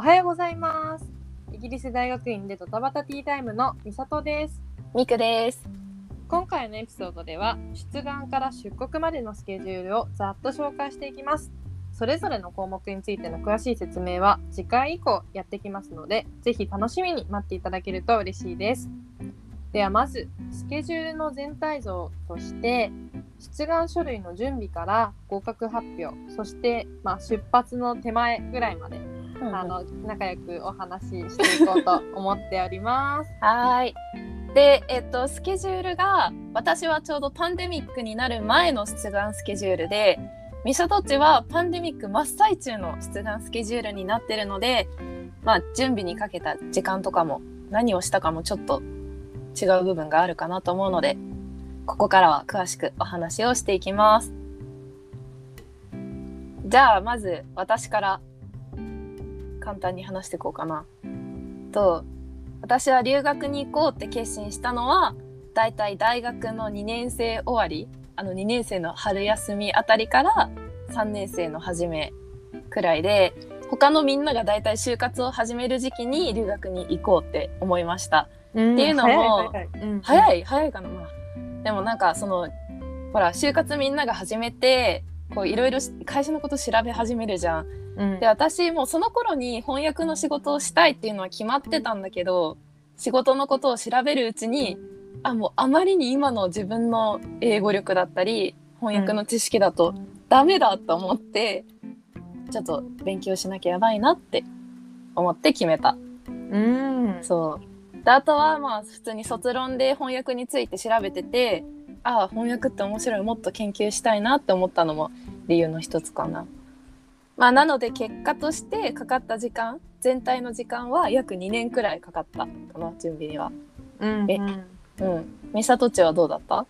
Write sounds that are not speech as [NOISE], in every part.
おはようございます。イギリス大学院でドタバタティータイムのみさとです。ミクです。今回のエピソードでは出願から出国までのスケジュールをざっと紹介していきます。それぞれの項目についての詳しい説明は次回以降やってきますので、ぜひ楽しみに待っていただけると嬉しいです。ではまずスケジュールの全体像として出願書類の準備から合格発表そして、まあ、出発の手前ぐらいまであの仲良くお話ししていこうと思っております。[LAUGHS] はーい。で、えっと、スケジュールが、私はちょうどパンデミックになる前の出願スケジュールで、ミシャトッチはパンデミック真っ最中の出願スケジュールになってるので、まあ、準備にかけた時間とかも、何をしたかもちょっと違う部分があるかなと思うので、ここからは詳しくお話をしていきます。じゃあ、まず私から簡単に話していこうかな。と私は留学に行こうって決心したのはだいたい大学の2年生終わりあの2年生の春休みあたりから3年生の初めくらいで他のみんながだいたい就活を始める時期に留学に行こうって思いました。っていうのも早い早いうん早い早いかなまあでもなんかそのほら就活みんなが始めてこういろいろし会社のこと調べ始めるじゃん。うんで私もうその頃に翻訳の仕事をしたいっていうのは決まってたんだけど仕事のことを調べるうちにあもうあまりに今の自分の英語力だったり翻訳の知識だとダメだと思って、ちょっと勉強しなきゃやばいなって思って決めた。うんそうであとはまあ普通に卒論で翻訳について調べててああ翻訳って面白いもっと研究したいなって思ったのも理由の一つかな。まあなので結果としてかかった時間全体の時間は約2年くらいかかったかな準備には。えうんうんうん。ミサトチはどうだった？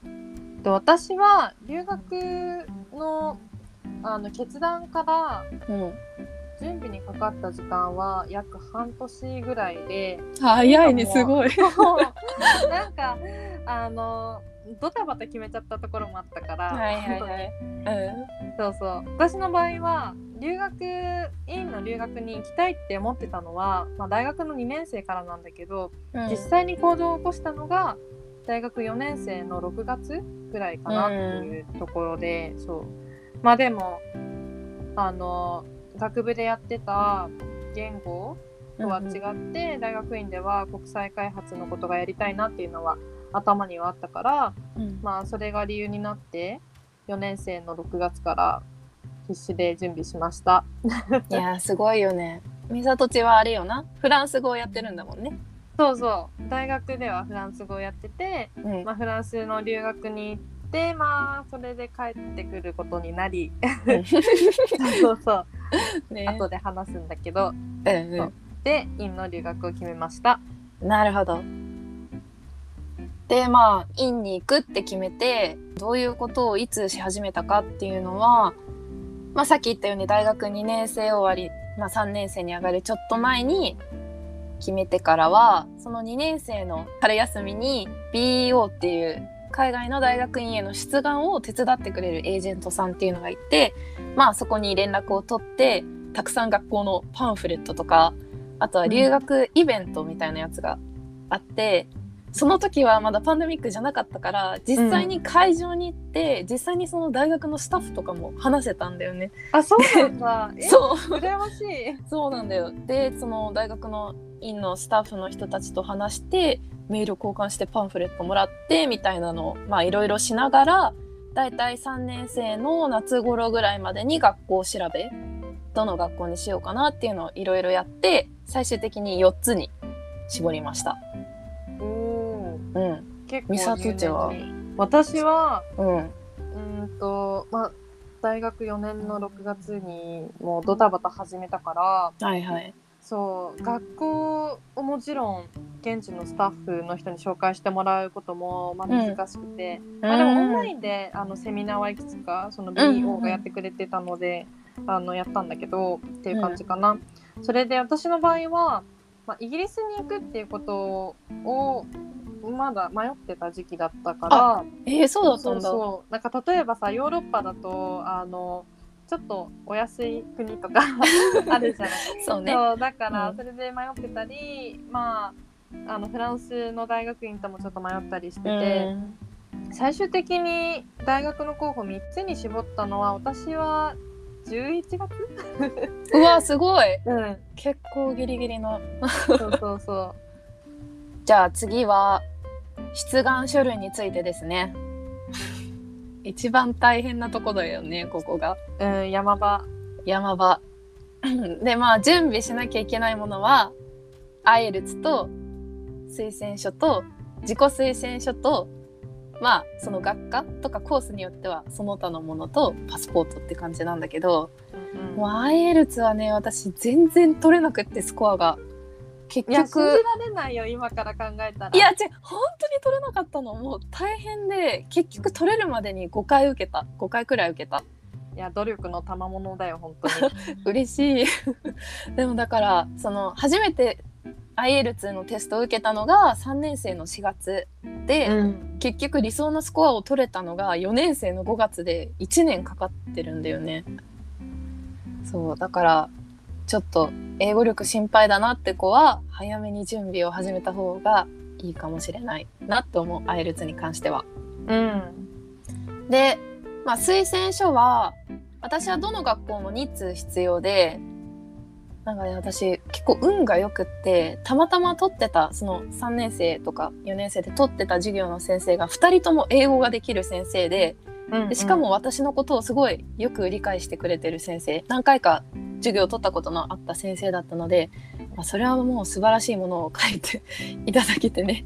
で私は留学のあの決断からうん。準備にかかった時間は約半年ぐらいで早いねすごい。[LAUGHS] なんかあのドタバタ決めちゃったところもあったから、はいはいはい。そうそう私の場合は留学院の留学に行きたいって思ってたのは、まあ、大学の2年生からなんだけど、うん。実際に行動を起こしたのが大学4年生の6月ぐらいかなっていうところで、そう。まあでもあの学部でやってた言語とは違って、大学院では国際開発のことがやりたいなっていうのは頭にはあったからうん。まあそれが理由になって4年生の6月から必死で準備しました。いやーすごいよね。ミサトチはあれよな。フランス語をやってるんだもんね。そうそう大学ではフランス語をやってて、うん。まあ、フランスの留学に行ってまあそれで帰ってくることになりうんそうそう [LAUGHS] ね。後で話すんだけどうんうん。で院の留学を決めました。なるほど。でまあ院に行くって決めてどういうことをいつし始めたかっていうのは、まあ、さっき言ったように大学2年生終わり、まあ、3年生に上がるちょっと前に決めてからはその2年生の春休みに BEO っていう海外の大学院への出願を手伝ってくれるエージェントさんっていうのがいてまあそこに連絡を取ってたくさん学校のパンフレットとかあとは留学イベントみたいなやつがあって、その時はまだパンデミックじゃなかったから実際に会場に行って、実際にその大学のスタッフとかも話せたんだよね。あそうなんだ。[LAUGHS] えそう羨ましい。そうなんだよ。でその大学の院のスタッフの人たちと話してメール交換してパンフレットもらってみたいなのをまあいろいろしながらだいたい3年生の夏頃ぐらいまでに学校調べどの学校にしようかなっていうのをいろいろやって最終的に4つに絞りました。うん。結構ミサトチは私はうん。うーんとまあ大学4年の6月にもうドタバタ始めたからはいはい。そう学校をもちろん現地のスタッフの人に紹介してもらうこともまあ難しくて、まあ、でもオンラインであのセミナーはいくつかその BO がやってくれてたので、あのやったんだけどっていう感じかな。それで私の場合は、まあ、イギリスに行くっていうことをまだ迷ってた時期だったから。えー、そうだったんだ。そうそうなんか例えばさヨーロッパだとあのちょっとお安い国とか [LAUGHS] あるじゃない [LAUGHS] そうね。そうだからうん。それで迷ってたり、まああのフランスの大学院ともちょっと迷ったりしてて、最終的に大学の候補3つに絞ったのは私は11月？[LAUGHS] うわすごい。うん。結構ギリギリの。そうそうそじゃあ次は出願書類についてですね。一番大変なとこだよねここが。う、うん、山場。山場。[COUGHS] でまあ準備しなきゃいけないものはアイエルツと推薦書と自己推薦書とまあその学科とかコースによってはその他のものとパスポートって感じなんだけど、もうアイエルツはね私全然取れなくってスコアが結いや信じ局られないよ今から考えたら。いや違う本当に取れなかったの。もう大変で結局取れるまでに5回受けた。5回くらい受けた。いや努力の賜物だよ本当に。[LAUGHS] 嬉しい。[LAUGHS] でもだからその初めて IELTS のテストを受けたのが3年生の4月で、うん。結局理想のスコアを取れたのが4年生の5月で1年かかってるんだよね。そうだからちょっと英語力心配だなって子は早めに準備を始めた方がいいかもしれないなって思う IELTS に関しては。うん。で、まあ、推薦書は私はどの学校も2通必要でなんかね私結構運がよくってたまたま取ってたその3年生とか4年生で取ってた授業の先生が2人とも英語ができる先生でうん。でしかも私のことをすごいよく理解してくれてる先生何回か授業を取ったことのあった先生だったので、まあ、それはもう素晴らしいものを書いて [LAUGHS] いただけてね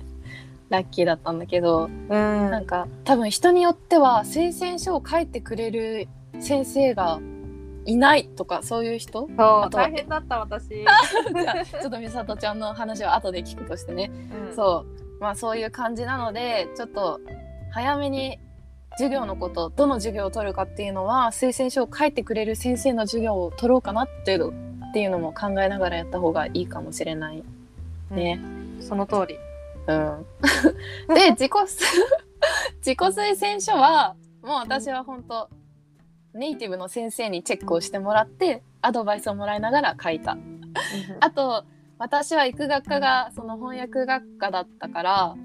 ラッキーだったんだけどうん。なんか多分人によっては推薦書を書いてくれる先生がいないとかそういう人？そうあとは大変だった私、[LAUGHS] ちょっと美里ちゃんの話は後で聞くとしてね。うん。そう。まあそういう感じなのでちょっと早めに授業のことどの授業を取るかっていうのは推薦書を書いてくれる先生の授業を取ろうかなっていうっていうのも考えながらやった方がいいかもしれないね。その通りうん、で自己 [LAUGHS] 自己推薦書はもう私は本当ネイティブの先生にチェックをしてもらってアドバイスをもらいながら書いた。あと私は行く学科がその翻訳学科だったから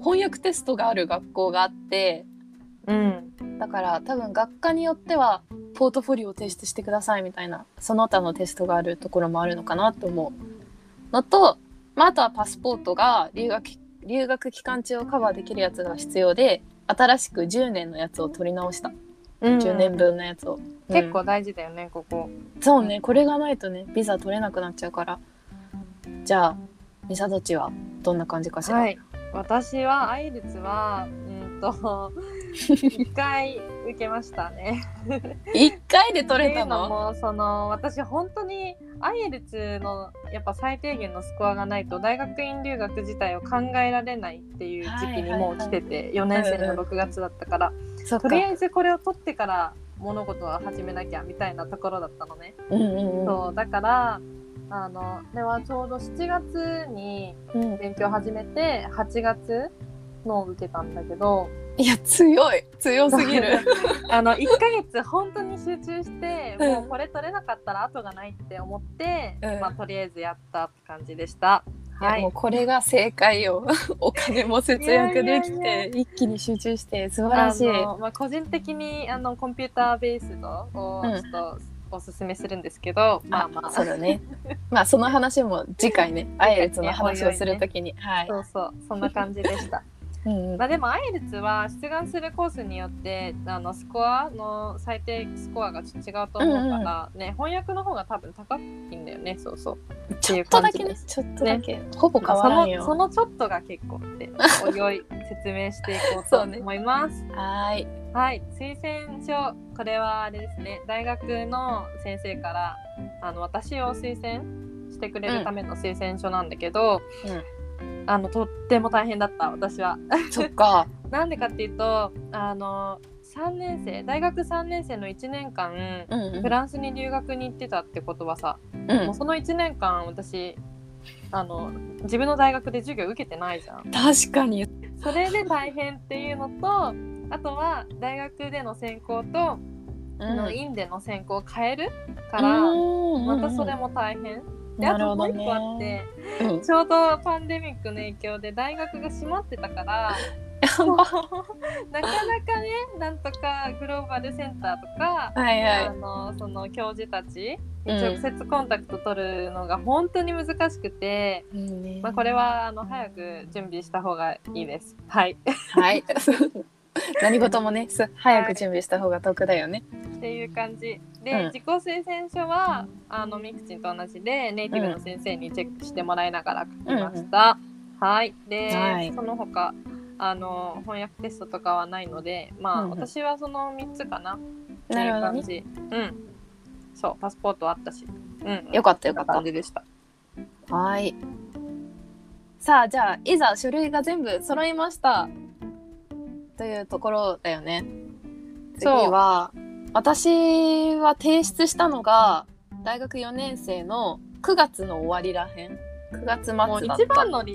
翻訳テストがある学校があってうん。だから多分学科によってはポートフォリオを提出してくださいみたいなその他のテストがあるところもあるのかなと思うのと、まあ、あとはパスポートが留学留学期間中をカバーできるやつが必要で新しく10年のやつを取り直した。うん。10年分のやつを、結構うん大事だよねここ。そうねこれがないとねビザ取れなくなっちゃうから。じゃあミサどっちはどんな感じかしら、はい。私はアイルツはうんと一回受けましたね。一回で取れたいうののもその私本当にアイエルツのやっぱ最低限のスコアがないと大学院留学自体を考えられないっていう時期にもう来てて4年生の6月だったから。とりあえずこれを取ってから物事は始めなきゃみたいなところだったのね。うんうんうん。そうだからあのではちょうど7月にうん。勉強始めて8月のを受けたんだけどいや強い。強すぎる。[LAUGHS] あの1ヶ月本当に集中してうん。もうこれ取れなかったら後がないって思って、うん。まあ、とりあえずやったって感じでした。はい。もうこれが正解よお金も節約できて一気に集中して素晴らしい。まあ、個人的にあのコンピューターベースドをうんちょっとおすすめするんですけど、まあまあ。そうだね。まあその話も次回ね [LAUGHS] アイエルツの話をするときに、はい。そうそう。そんな感じでした。うん。うんまあでもアイエルツは出願するコースによってあのスコアの最低スコアがちょっと違うと思うから、ね翻訳の方が多分高いんだよね。そうそう。ちょっとだけね。ちょっとだけ、ほぼ変わそらんよ。のそのちょっとが結構っておいおい説明していこうと [LAUGHS] 思います、はーい。はい。推薦書これはあれですね。大学の先生からあの私を推薦してくれるための推薦書なんだけど、あのとっても大変だった私は。そっか。[LAUGHS] なんでかっていうとあの3年生大学3年生の1年間、うんうん。フランスに留学に行ってたってことはさ、うん。もうその1年間私あの自分の大学で授業受けてないじゃん。確かに。それで大変っていうのとあとは大学での専攻との院での専攻を変えるから、またそれも大変。であともう一個あって、うんちょうどパンデミックの影響で大学が閉まってたから [LAUGHS] なかなかねなんとかグローバルセンターとか、はいあはのその教授たち直接コンタクト取るのが本当に難しくて、い。いいねまあ、これはあの早く準備した方がいいです。はいはい。[LAUGHS] [LAUGHS] 何事もね、す早く準備した方が得だよね。っていう感じで、うん自己推薦書はあのミクチンと同じでネイティブの先生にチェックしてもらいながら書きました。はいで、はいその他あの翻訳テストとかはないのでまあ、うんうん私はその3つかなってないるほどね。う感じ。うんそうパスポートあったし、うん、よかったよかった感。じでした。はい。さあ、じゃあ、いざ書類が全部揃いました。というところだよね。次そうは、私は提出したのが、大学4年生の9月の終わりらへん。9月末だった。一番乗り。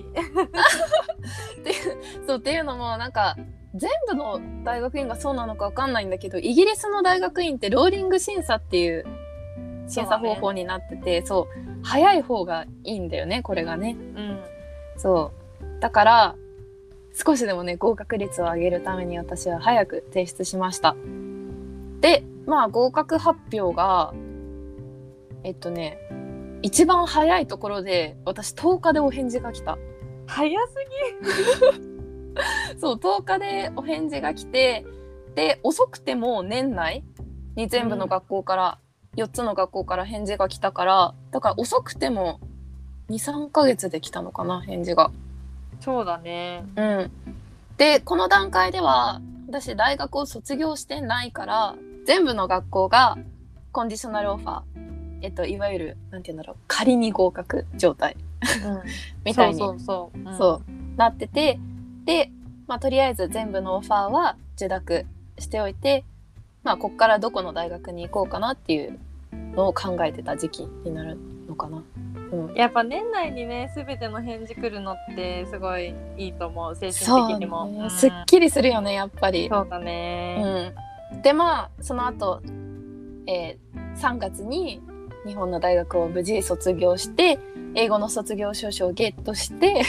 っていうそうっていうのもなんか全部の大学院がそうなのかわかんないんだけどイギリスの大学院ってローリング審査っていう審査方法になっててそう,、早い方がいいんだよねこれがねうんそうだから少しでもね合格率を上げるために私は早く提出しました。でまあ合格発表がえっとね一番早いところで私10日でお返事が来た。早す [LAUGHS] そう10日でお返事が来てで遅くても年内に全部の学校から、4つの学校から返事が来たからだから遅くても23ヶ月で来たのかな返事が。ぎ。そうだね。うん、でこの段階では私大学を卒業してないから全部の学校がコンディショナルオファー、えっと、いわゆるなんて言うんだろう仮に合格状態うん、[LAUGHS] みたいにそうそうそう。うんそうなっててで、まあ、とりあえず全部のオファーは受諾しておいて、まあ、こっからどこの大学に行こうかなっていうのを考えてた時期になるのかな。うん、やっぱ年内にね全ての返事来るのってすごいいいと思う精神的にも、ね。うん。すっきりするよねやっぱり。そうだね、うん、でまあその後、えー3月に日本の大学を無事卒業して英語の卒業証書をゲットして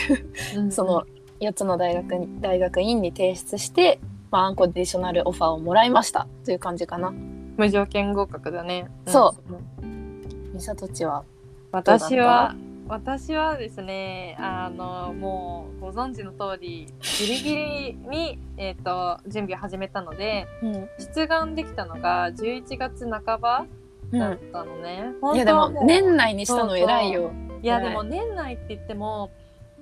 うん [LAUGHS] その4つの大学に大学院に提出して、まあ、アンコンディショナルオファーをもらいましたという感じかな。無条件合格だね。そうん。ミサトチは私は私はですねあのもうご存知の通りギリギリに、えー、と準備を始めたのでうん、出願できたのが11月半ばだったのね、いやでもう年内にしたの偉いよ。いやはい。でも年内って言っても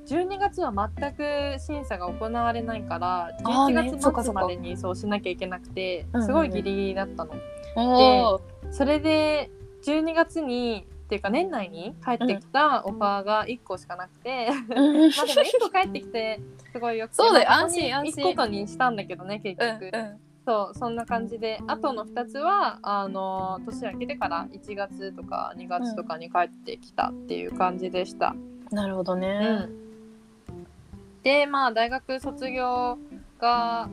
12月は全く審査が行われないからあーね11月末までにそうしなきゃいけなくてうんうんうん。すごいギリギリだったの。おお、それで12月にっていうか年内に帰ってきたオファーが1個しかなくて、うん。まあでも [LAUGHS] 1個帰ってきてすごいよくて。そうだよ。まあ安心安心ここに行くことにしたんだけどね結うん局。うん。そうそんな感じで。あとの2つはあの年明けてから1月とか2月とかに帰ってきたっていう感じでした。なるほどうね。ん、でまあ大学卒業が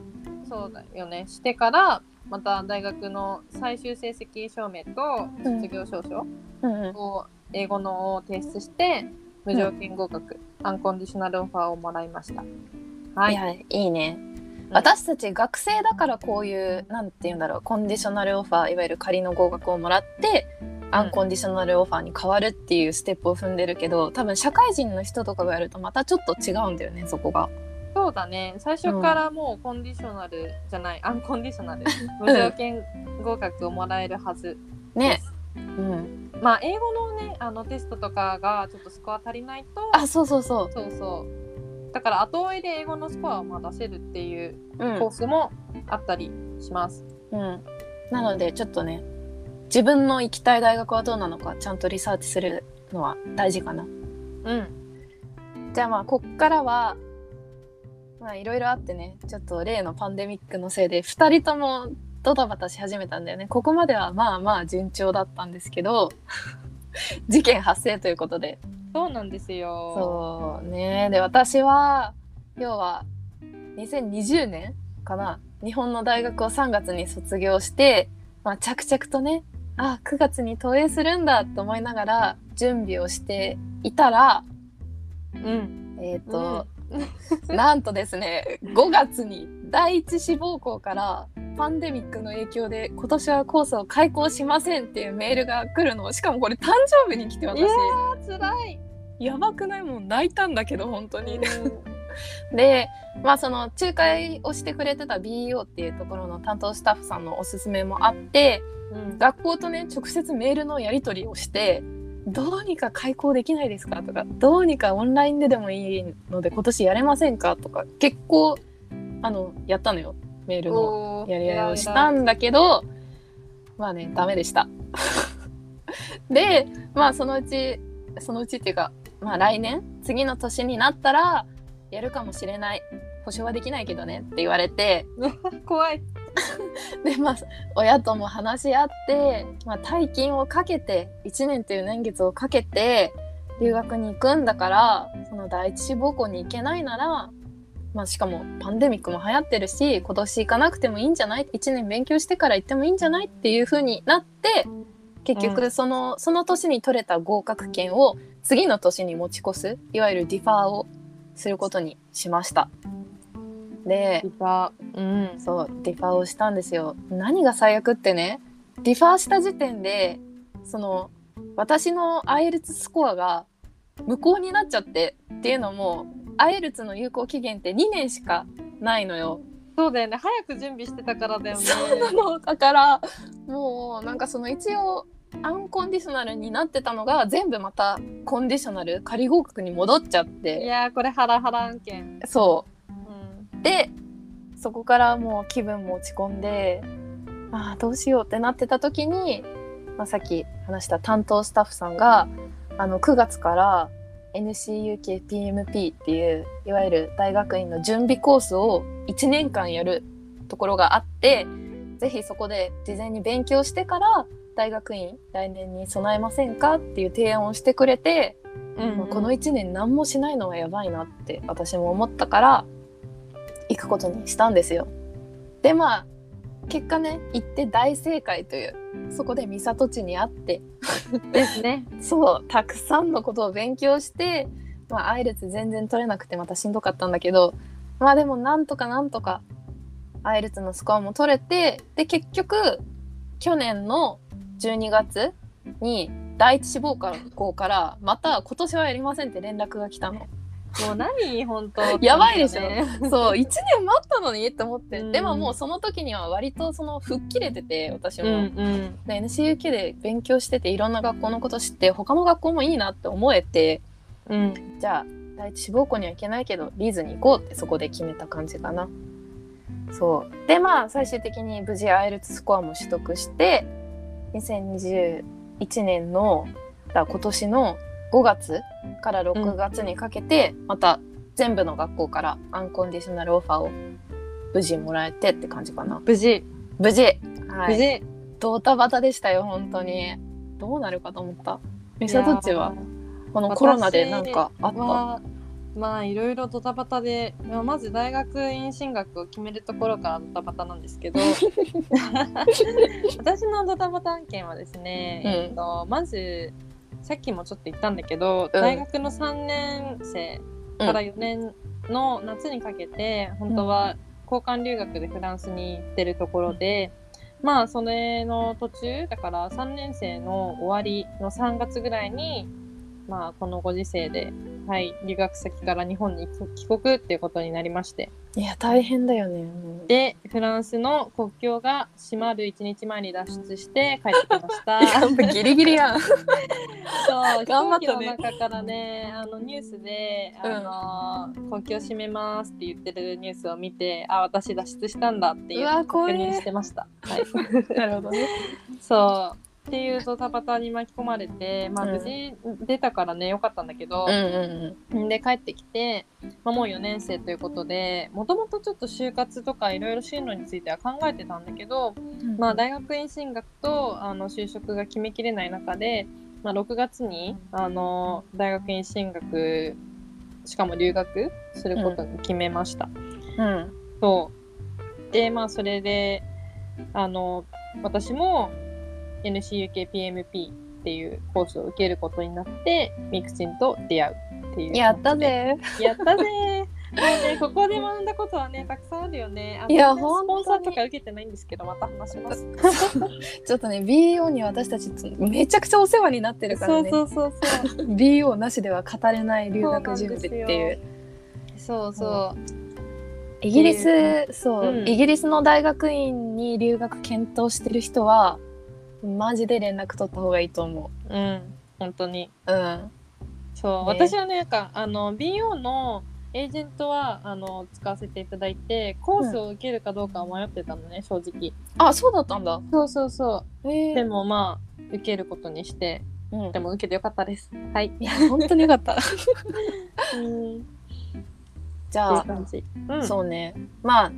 そうだよね。してからまた大学の最終成績証明とうん卒業証書を英語のを提出して無条件合格、アンコンディショナルオファーをもらいました。はいい、やいいね。私たち学生だからこういうなんて言うんだろうコンディショナルオファーいわゆる仮の合格をもらって、アンコンディショナルオファーに変わるっていうステップを踏んでるけど多分社会人の人とかがやるとまたちょっと違うんだよねそこが。そうだね最初からもうコンディショナルじゃない、アンコンディショナル [LAUGHS] 無条件合格をもらえるはずでね。す。うん、まあ英語のねあのテストとかがちょっとスコア足りないとあそうそうそそうそうだから後追いで英語のスコアをまあ出せるっていうう。うんコースもあったりします。うん、なのでちょっとね自分の行きたい大学はどうなのかちゃんとリサーチするのは大事かな。うん、じゃあまあこっからはまあいろいろあってねちょっと例のパンデミックのせいで2人ともドタバタし始めたんだよね。ここまではまあまあ順調だったんですけど [LAUGHS] 事件発生ということで。そうなんですよ。そうね。で私は要は2020年かな日本の大学を3月に卒業してまあ、着々とねあ9月に投影するんだと思いながら準備をしていたらうん。えっ、と、[LAUGHS] なんとですね5月に第一志望校からパンデミックの影響で今年はコースを開校しませんっていうメールが来るの。しかもこれ誕生日に来て私。いやー辛い。やばくない？もん泣いたんだけど本当に。う [LAUGHS] でまあその仲介をしてくれてた BEO っていうところの担当スタッフさんのおすすめもあってん。学校とね直接メールのやり取りをしてどうにか開校できないですか？とかどうにかオンラインででもいいので今年やれませんか？とか結構あのやったのよ。メールのやり合いをしたんだけどまあねダメでした。[LAUGHS] でまあそのうちそのうちっていうかまあ来年次の年になったらやるかもしれない。保証はできないけどねって言われて。[LAUGHS] 怖い [LAUGHS] でまあ親とも話し合って、まあ、大金をかけて1年という年月をかけて留学に行くんだからその第一志望校に行けないなら、まあ、しかもパンデミックも流行ってるし今年行かなくてもいいんじゃない？1年勉強してから行ってもいいんじゃない？っていう風になって結局その、その年に取れた合格点を次の年に持ち越すいわゆるディファーをすることにしました。でリパうん。そうディファーをしたんですよ。何が最悪ってねディファーした時点でその私の IELTS スコアが無効になっちゃってっていうのも IELTS の有効期限って2年しかないのよ。そうだよね。早く準備してたからだよね。そうなの。だからもうなんかその一応アンコンディショナルになってたのが全部またコンディショナル仮合格に戻っちゃっいてやーこれハラハラ案件。そう。うんでそこからもう気分も落ち込んでああどうしようってなってた時に、まあ、さっき話した担当スタッフさんがあの9月から NCUKPMP っていういわゆる大学院の準備コースを1年間やるところがあってぜひそこで事前に勉強してから大学院来年に備えませんかっていう提案をしてくれてうんまあこの1年何もしないのはやばいなって私も思ったから行くことにしたんですよ。でまあ結果ね行って大正解というそこで美里地に会ってですね [LAUGHS] そうたくさんのことを勉強して、まあ、アイレツ全然取れなくてまたしんどかったんだけどまあでもなんとかなんとかアイレツのスコアも取れてで結局去年の12月に第一志望校からまた今年はやりませんって連絡が来たの。もう何本当 [LAUGHS] やばいでしょ。ね。そう1年待ったのにって思って、うん。でももうその時には割とその吹っ切れてて私も、うんうん。で NCUK で勉強してていろんな学校のこと知って他の学校もいいなって思えてうん。じゃあ第一志望校には行けないけどリーズに行こうってそこで決めた感じかな。そう。でまあ最終的に無事 IELTS スコアも取得して2021年のだ今年の5月から6月にかけて、また全部の学校からアンコンディショナルオファーを無事もらえてって感じかな。無事。無事。はい。無事。ドタバタでしたよ本当に。どうなるかと思った。ミサどっちはこのコロナでなんかあった？はまあいろいろドタバタでまあまず大学院進学を決めるところからドタバタなんですけど。[LAUGHS] [LAUGHS] 私のドタバタ案件はですね、うん。えっと、まずさっきもちょっと言ったんだけど、うん。大学の3年生から4年の夏にかけて、本当は交換留学でフランスに行ってるところで、まあそれの途中だから3年生の終わりの3月ぐらいにまあこのご時世で、はい、留学先から日本に帰国っていうことになりましていや大変だよね。うんでフランスの国境が閉まる1日前に脱出して帰ってきました。[LAUGHS] やっぱギリギリやん。そう頑張ったね。の中からねあのニュースであの、国境閉めますって言ってるニュースを見てあ私脱出したんだっていう確認してました。はい。[LAUGHS] なるほどね。そうっていうドタバタに巻き込まれて、まあ、うん。無事出たからねよかったんだけどうん、うんで帰ってきて、まあ、もう4年生ということでもともとちょっと就活とかいろいろ進路については考えてたんだけど、うん。まあ、大学院進学とあの就職が決めきれない中で、まあ、6月にあの大学院進学しかも留学することに決めました。うん。そう。でまあそれであの私も NCUKPMP っていうコースを受けることになってミクチンと出会うっていう。やったぜ。やったぜ。もうね、ここで学んだことはね、たくさんあるよね。あいや全然スポンサーとか受けてないんですけど、また話します。[LAUGHS] ちょっとね BO に私たちめちゃくちゃお世話になってるからね。そうそうそうそう。[LAUGHS] BO なしでは語れない留学準備っていう。そうそう。イギリスそう、うん。イギリスの大学院に留学検討してる人はマジで連絡取った方がいいと思うん、本当に。ううんそう、ね私はね、なんか、あの、BO のエージェントは、あの、使わせていただいて、コースを受けるかどうかは迷ってたのね、正直。あそうだったんだそうそうそう。えでもまあ、受けることにして、うんでも受けてよかったです。はい。いや本当によかった [LAUGHS] うん。ってじゃあ、いう感じ。うん。そうねまあ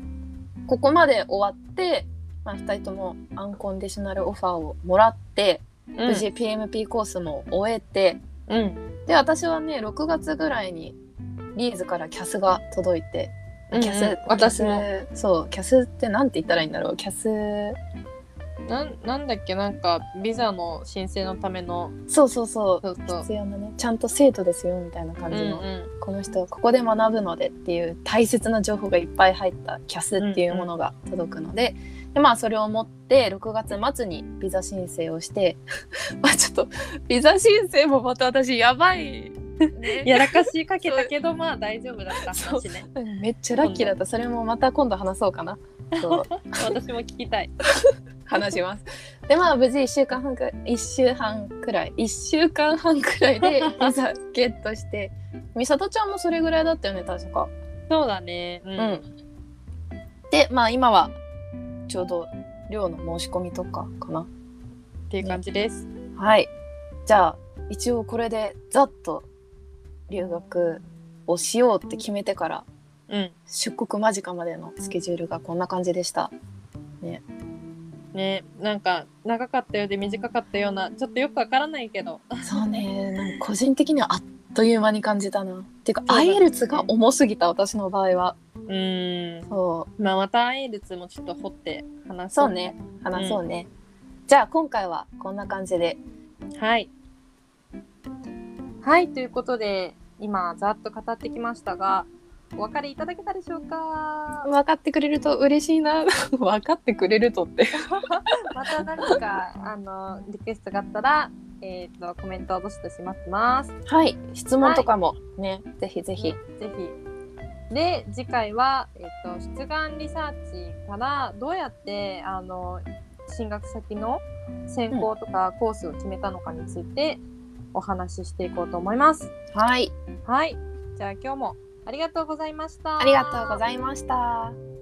ここまで終わって、まあ、2人ともアンコンディショナルオファーをもらって、うん。無事 PMP コースも終えてうん。で私はね6月ぐらいにリーズからキャスが届いて、うんキャス、うん私も。キャスそうキャスってなんて言ったらいいんだろう？キャスなんなんだっけ？なんかビザの申請のための。そう。そうそう。必要なねちゃんと生徒ですよみたいな感じの、うんうん。この人はここで学ぶのでっていう大切な情報がいっぱい入ったキャスっていうものが届くので,、でまあそれを持って6月末にビザ申請をして [LAUGHS] まあちょっとビザ申請もまた私やばい、ね。[LAUGHS] やらかしかけたけどまあ大丈夫だった話ねうん。めっちゃラッキーだった。それもまた今度話そうかな。そう。[LAUGHS] 私も聞きたい。話します。でまあ無事1週間半くらい1週半くらい1週間半くらいでビザゲットして美里ちゃんもそれぐらいだったよね確か。そうだね。うん、うん。でまあ今はちょうど寮の申し込みとかかな。っていう感じです、はい。じゃあ一応これでざっと留学をしようって決めてからうん。出国間近までのスケジュールがこんな感じでした。ね。なんか長かったようで短かったようなちょっとよくわからないけど。そうね。なんか個人的にはあっという間に感じたな。っていうかアイエルツが重すぎた私の場合はうーん。そう。まあまたアイルツもちょっと掘って話そうね。話そうね、じゃあ今回はこんな感じで。はい。はいということで今ざっと語ってきましたがお分かりいただけたでしょうか？分かってくれると嬉しいな。[LAUGHS] 分かってくれるとって。[LAUGHS] また何かあのリクエストがあったら、えー、とコメントをどしどし待ってます。はい。質問とかもね、ぜひぜひ。ぜひ。で次回は、えー、と出願リサーチからどうやってあの進学先の専攻とかコースを決めたのかについてお話ししていこうと思います。はいはい。じゃあ今日もありがとうございました。ありがとうございました。